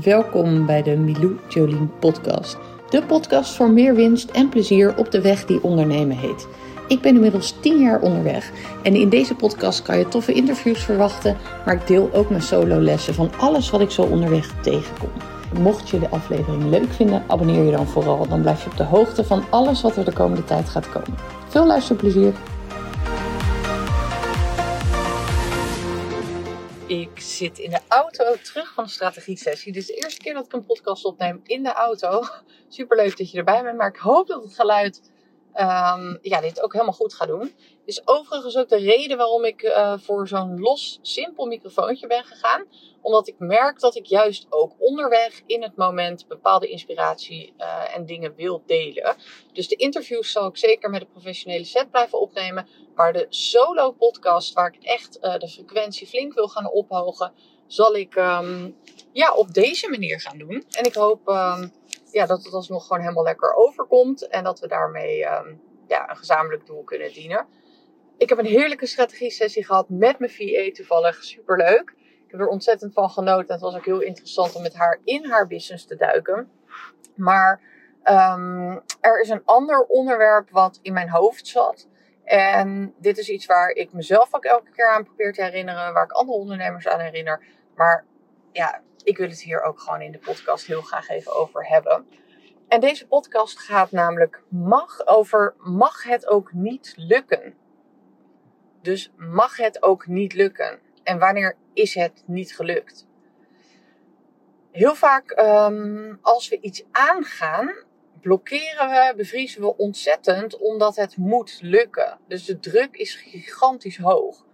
Welkom bij de Milou Jolien podcast. De podcast voor meer winst en plezier op de weg die ondernemen heet. Ik ben inmiddels 10 jaar onderweg en in deze podcast kan je toffe interviews verwachten, maar ik deel ook mijn solo lessen van alles wat ik zo onderweg tegenkom. Mocht je de aflevering leuk vinden, abonneer je dan vooral. Dan blijf je op de hoogte van alles wat er de komende tijd gaat komen. Veel luisterplezier! Ik zit in de auto terug van de strategie-sessie. Dit is de eerste keer dat ik een podcast opneem in de auto. Super leuk dat je erbij bent, maar ik hoop dat het geluid um, ja, dit ook helemaal goed gaat doen. Is overigens ook de reden waarom ik uh, voor zo'n los, simpel microfoontje ben gegaan. Omdat ik merk dat ik juist ook onderweg in het moment bepaalde inspiratie uh, en dingen wil delen. Dus de interviews zal ik zeker met een professionele set blijven opnemen. Maar de solo podcast, waar ik echt uh, de frequentie flink wil gaan ophogen, zal ik um, ja, op deze manier gaan doen. En ik hoop um, ja, dat het alsnog gewoon helemaal lekker overkomt. En dat we daarmee um, ja, een gezamenlijk doel kunnen dienen. Ik heb een heerlijke strategie-sessie gehad met mijn VA toevallig. Superleuk. Ik heb er ontzettend van genoten. Het was ook heel interessant om met haar in haar business te duiken. Maar um, er is een ander onderwerp wat in mijn hoofd zat. En dit is iets waar ik mezelf ook elke keer aan probeer te herinneren. Waar ik andere ondernemers aan herinner. Maar ja, ik wil het hier ook gewoon in de podcast heel graag even over hebben. En deze podcast gaat namelijk mag over mag het ook niet lukken. Dus mag het ook niet lukken? En wanneer is het niet gelukt? Heel vaak um, als we iets aangaan, blokkeren we, bevriezen we ontzettend omdat het moet lukken. Dus de druk is gigantisch hoog.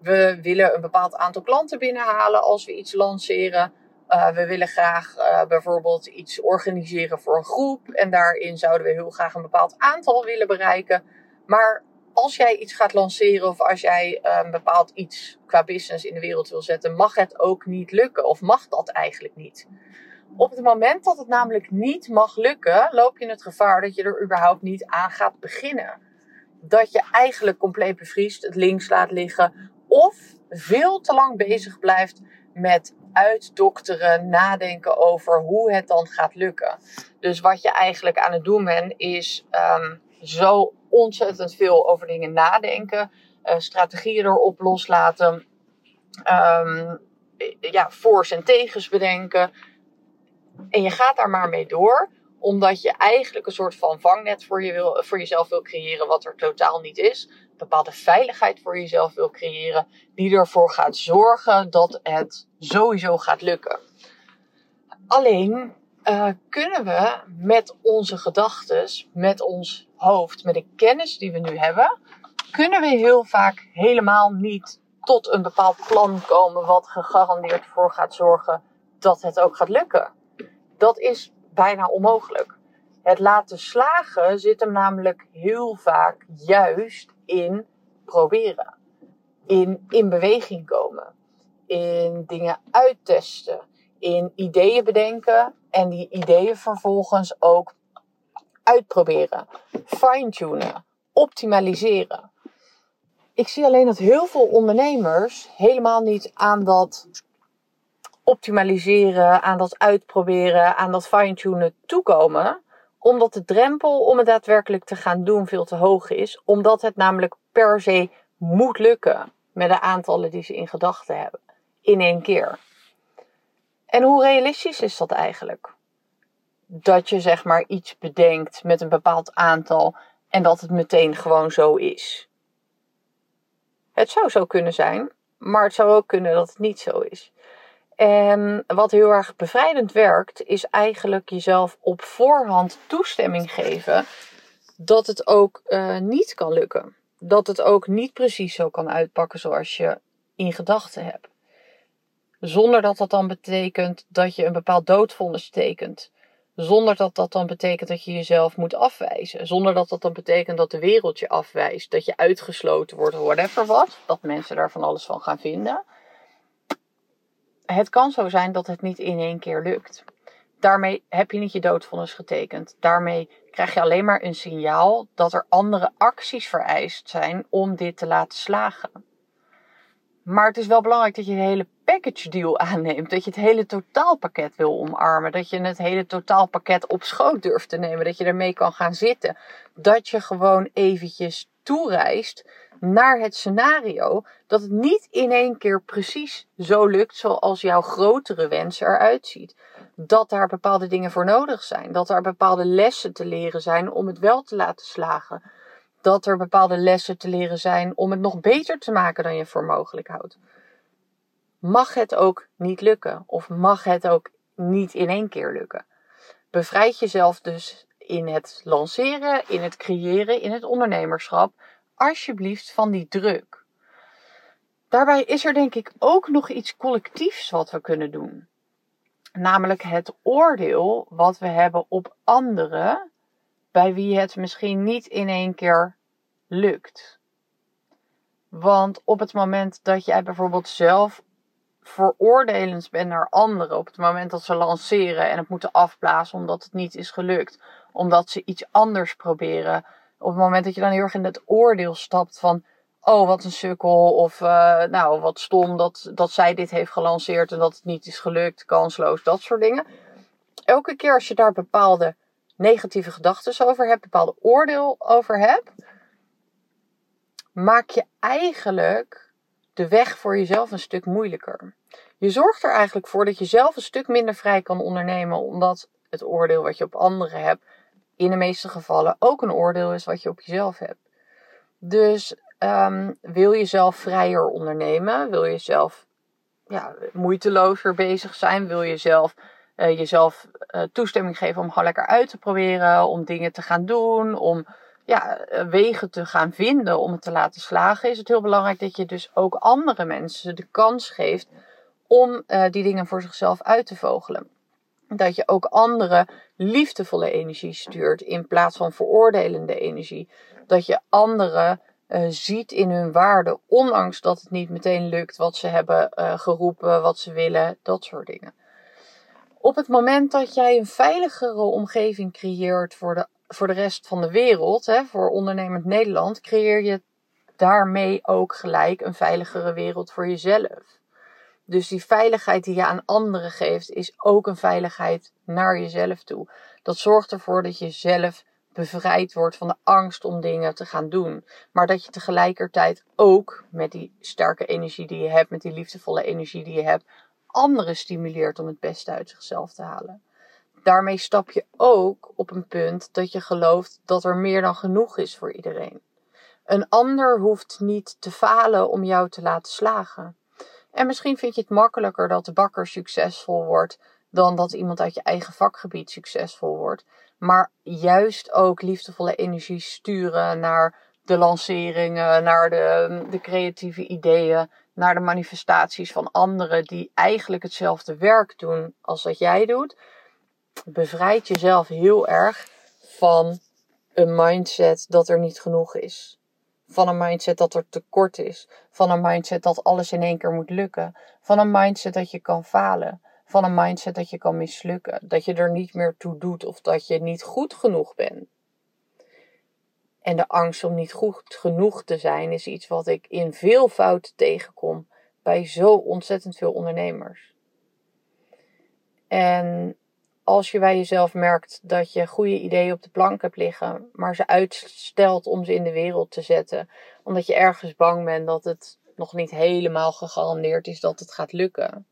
We willen een bepaald aantal klanten binnenhalen als we iets lanceren. Uh, we willen graag uh, bijvoorbeeld iets organiseren voor een groep. En daarin zouden we heel graag een bepaald aantal willen bereiken. Maar als jij iets gaat lanceren of als jij uh, een bepaald iets qua business in de wereld wil zetten, mag het ook niet lukken. Of mag dat eigenlijk niet? Op het moment dat het namelijk niet mag lukken, loop je het gevaar dat je er überhaupt niet aan gaat beginnen. Dat je eigenlijk compleet bevriest, het links laat liggen. Of veel te lang bezig blijft met uitdokteren, nadenken over hoe het dan gaat lukken. Dus wat je eigenlijk aan het doen bent, is um, zo ontzettend veel over dingen nadenken, uh, strategieën erop loslaten, um, ja, voor's en tegens bedenken. En je gaat daar maar mee door, omdat je eigenlijk een soort van vangnet voor, je wil, voor jezelf wil creëren, wat er totaal niet is bepaalde veiligheid voor jezelf wil creëren, die ervoor gaat zorgen dat het sowieso gaat lukken. Alleen uh, kunnen we met onze gedachten, met ons hoofd, met de kennis die we nu hebben, kunnen we heel vaak helemaal niet tot een bepaald plan komen wat gegarandeerd voor gaat zorgen dat het ook gaat lukken. Dat is bijna onmogelijk. Het laten slagen zit hem namelijk heel vaak juist in proberen. In in beweging komen. In dingen uittesten. In ideeën bedenken. En die ideeën vervolgens ook uitproberen. Fine-tunen. Optimaliseren. Ik zie alleen dat heel veel ondernemers helemaal niet aan dat optimaliseren, aan dat uitproberen, aan dat fine-tunen toekomen omdat de drempel om het daadwerkelijk te gaan doen veel te hoog is. Omdat het namelijk per se moet lukken met de aantallen die ze in gedachten hebben. In één keer. En hoe realistisch is dat eigenlijk? Dat je zeg maar iets bedenkt met een bepaald aantal en dat het meteen gewoon zo is. Het zou zo kunnen zijn, maar het zou ook kunnen dat het niet zo is. En wat heel erg bevrijdend werkt, is eigenlijk jezelf op voorhand toestemming geven dat het ook uh, niet kan lukken. Dat het ook niet precies zo kan uitpakken zoals je in gedachten hebt. Zonder dat dat dan betekent dat je een bepaald doodvonnis tekent. Zonder dat dat dan betekent dat je jezelf moet afwijzen. Zonder dat dat dan betekent dat de wereld je afwijst. Dat je uitgesloten wordt, whatever wat. Dat mensen daar van alles van gaan vinden het kan zo zijn dat het niet in één keer lukt. Daarmee heb je niet je doodvonnis getekend. Daarmee krijg je alleen maar een signaal dat er andere acties vereist zijn om dit te laten slagen. Maar het is wel belangrijk dat je de hele package deal aanneemt. Dat je het hele totaalpakket wil omarmen. Dat je het hele totaalpakket op schoot durft te nemen. Dat je ermee kan gaan zitten. Dat je gewoon eventjes toereist naar het scenario dat het niet in één keer precies zo lukt zoals jouw grotere wens eruit ziet. Dat daar bepaalde dingen voor nodig zijn. Dat er bepaalde lessen te leren zijn om het wel te laten slagen. Dat er bepaalde lessen te leren zijn om het nog beter te maken dan je voor mogelijk houdt. Mag het ook niet lukken? Of mag het ook niet in één keer lukken? Bevrijd jezelf dus in het lanceren, in het creëren, in het ondernemerschap alsjeblieft van die druk. Daarbij is er denk ik ook nog iets collectiefs wat we kunnen doen. Namelijk het oordeel wat we hebben op anderen bij wie het misschien niet in één keer lukt. Want op het moment dat jij bijvoorbeeld zelf veroordelend bent naar anderen, op het moment dat ze lanceren en het moeten afblazen omdat het niet is gelukt, omdat ze iets anders proberen, op het moment dat je dan heel erg in het oordeel stapt van, oh wat een sukkel, of uh, nou wat stom dat, dat zij dit heeft gelanceerd en dat het niet is gelukt, kansloos, dat soort dingen. Elke keer als je daar bepaalde negatieve gedachten over hebt, bepaalde oordeel over hebt, maak je eigenlijk de weg voor jezelf een stuk moeilijker. Je zorgt er eigenlijk voor dat je zelf een stuk minder vrij kan ondernemen, omdat het oordeel wat je op anderen hebt in de meeste gevallen ook een oordeel is wat je op jezelf hebt. Dus um, wil je zelf vrijer ondernemen? Wil je zelf ja, moeitelozer bezig zijn? Wil je zelf uh, jezelf uh, toestemming geven om gewoon lekker uit te proberen, om dingen te gaan doen, om ja, eh, wegen te gaan vinden om het te laten slagen? Is het heel belangrijk dat je dus ook andere mensen de kans geeft om die dingen voor zichzelf uit te vogelen dat je ook andere liefdevolle energie stuurt in plaats van veroordelende energie. Dat je anderen uh, ziet in hun waarde, ondanks dat het niet meteen lukt wat ze hebben uh, geroepen, wat ze willen, dat soort dingen. Op het moment dat jij een veiligere omgeving creëert voor de, voor de rest van de wereld, hè, voor ondernemend Nederland, creëer je daarmee ook gelijk een veiligere wereld voor jezelf. Dus die veiligheid die je aan anderen geeft, is ook een veiligheid naar jezelf toe. Dat zorgt ervoor dat je zelf bevrijd wordt van de angst om dingen te gaan doen. Maar dat je tegelijkertijd ook met die sterke energie die je hebt, met die liefdevolle energie die je hebt, anderen stimuleert om het beste uit zichzelf te halen. Daarmee stap je ook op een punt dat je gelooft dat er meer dan genoeg is voor iedereen. Een ander hoeft niet te falen om jou te laten slagen. En misschien vind je het makkelijker dat de bakker succesvol wordt dan dat iemand uit je eigen vakgebied succesvol wordt. Maar juist ook liefdevolle energie sturen naar de lanceringen, naar de, de creatieve ideeën, naar de manifestaties van anderen die eigenlijk hetzelfde werk doen als dat jij doet. Bevrijd jezelf heel erg van een mindset dat er niet genoeg is. Van een mindset dat er tekort is. Van een mindset dat alles in één keer moet lukken. Van een mindset dat je kan falen. Van een mindset dat je kan mislukken. Dat je er niet meer toe doet of dat je niet goed genoeg bent. En de angst om niet goed genoeg te zijn is iets wat ik in veel fouten tegenkom bij zo ontzettend veel ondernemers. En als je bij jezelf merkt dat je goede ideeën op de plank hebt liggen, maar ze uitstelt om ze in de wereld te zetten, omdat je ergens bang bent dat het nog niet helemaal gegarandeerd is dat het gaat lukken,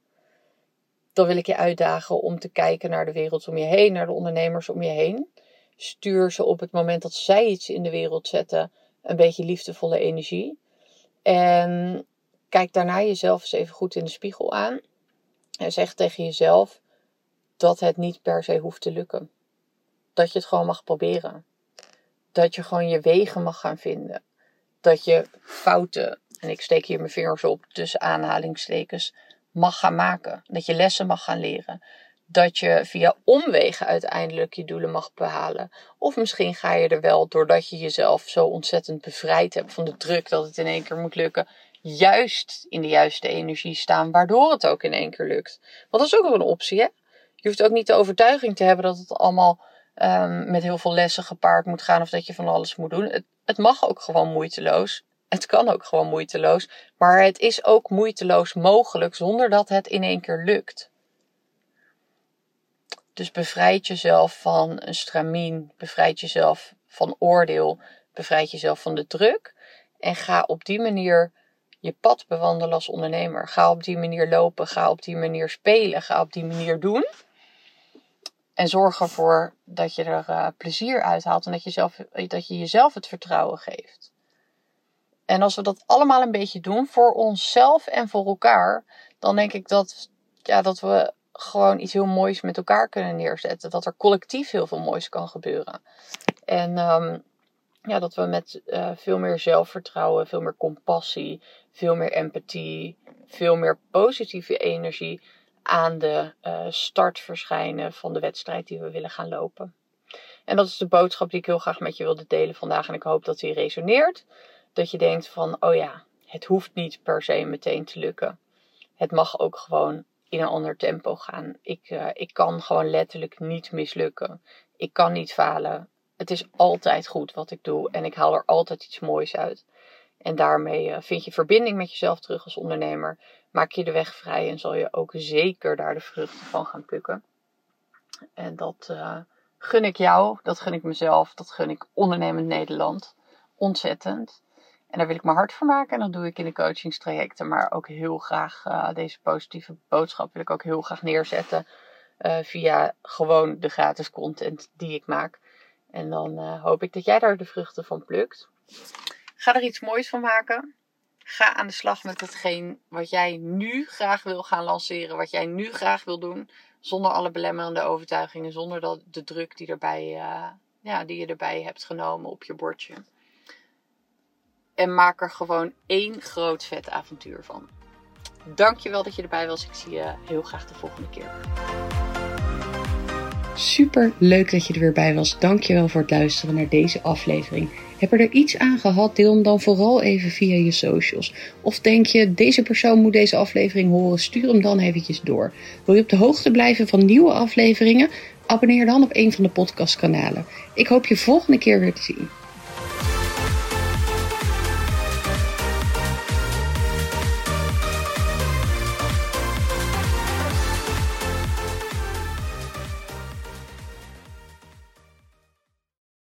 dan wil ik je uitdagen om te kijken naar de wereld om je heen, naar de ondernemers om je heen. Stuur ze op het moment dat zij iets in de wereld zetten een beetje liefdevolle energie. En kijk daarna jezelf eens even goed in de spiegel aan. En zeg tegen jezelf: dat het niet per se hoeft te lukken. Dat je het gewoon mag proberen. Dat je gewoon je wegen mag gaan vinden. Dat je fouten, en ik steek hier mijn vingers op tussen aanhalingstekens, mag gaan maken. Dat je lessen mag gaan leren. Dat je via omwegen uiteindelijk je doelen mag behalen. Of misschien ga je er wel doordat je jezelf zo ontzettend bevrijd hebt van de druk dat het in één keer moet lukken. Juist in de juiste energie staan, waardoor het ook in één keer lukt. Want dat is ook wel een optie, hè? Je hoeft ook niet de overtuiging te hebben dat het allemaal um, met heel veel lessen gepaard moet gaan of dat je van alles moet doen. Het, het mag ook gewoon moeiteloos. Het kan ook gewoon moeiteloos. Maar het is ook moeiteloos mogelijk zonder dat het in één keer lukt. Dus bevrijd jezelf van een stramien, bevrijd jezelf van oordeel, bevrijd jezelf van de druk. En ga op die manier je pad bewandelen als ondernemer. Ga op die manier lopen, ga op die manier spelen, ga op die manier doen. En zorg ervoor dat je er uh, plezier uithaalt en dat je, zelf, dat je jezelf het vertrouwen geeft. En als we dat allemaal een beetje doen voor onszelf en voor elkaar, dan denk ik dat, ja, dat we gewoon iets heel moois met elkaar kunnen neerzetten. Dat er collectief heel veel moois kan gebeuren. En um, ja, dat we met uh, veel meer zelfvertrouwen, veel meer compassie, veel meer empathie, veel meer positieve energie aan de uh, start verschijnen van de wedstrijd die we willen gaan lopen. En dat is de boodschap die ik heel graag met je wilde delen vandaag. En ik hoop dat die resoneert. Dat je denkt van, oh ja, het hoeft niet per se meteen te lukken. Het mag ook gewoon in een ander tempo gaan. Ik, uh, ik kan gewoon letterlijk niet mislukken. Ik kan niet falen. Het is altijd goed wat ik doe en ik haal er altijd iets moois uit. En daarmee uh, vind je verbinding met jezelf terug als ondernemer. Maak je de weg vrij en zal je ook zeker daar de vruchten van gaan plukken. En dat uh, gun ik jou, dat gun ik mezelf, dat gun ik ondernemend Nederland. Ontzettend. En daar wil ik mijn hart voor maken. En dat doe ik in de coachingstrajecten. Maar ook heel graag uh, deze positieve boodschap wil ik ook heel graag neerzetten. Uh, via gewoon de gratis content die ik maak. En dan hoop ik dat jij daar de vruchten van plukt. Ga er iets moois van maken. Ga aan de slag met hetgeen wat jij nu graag wil gaan lanceren. Wat jij nu graag wil doen. Zonder alle belemmerende overtuigingen. Zonder dat de druk die, erbij, ja, die je erbij hebt genomen op je bordje. En maak er gewoon één groot vet avontuur van. Dankjewel dat je erbij was. Ik zie je heel graag de volgende keer. Super leuk dat je er weer bij was. Dankjewel voor het luisteren naar deze aflevering. Heb je er iets aan gehad? Deel hem dan vooral even via je socials. Of denk je, deze persoon moet deze aflevering horen? Stuur hem dan eventjes door. Wil je op de hoogte blijven van nieuwe afleveringen? Abonneer dan op een van de podcastkanalen. Ik hoop je volgende keer weer te zien.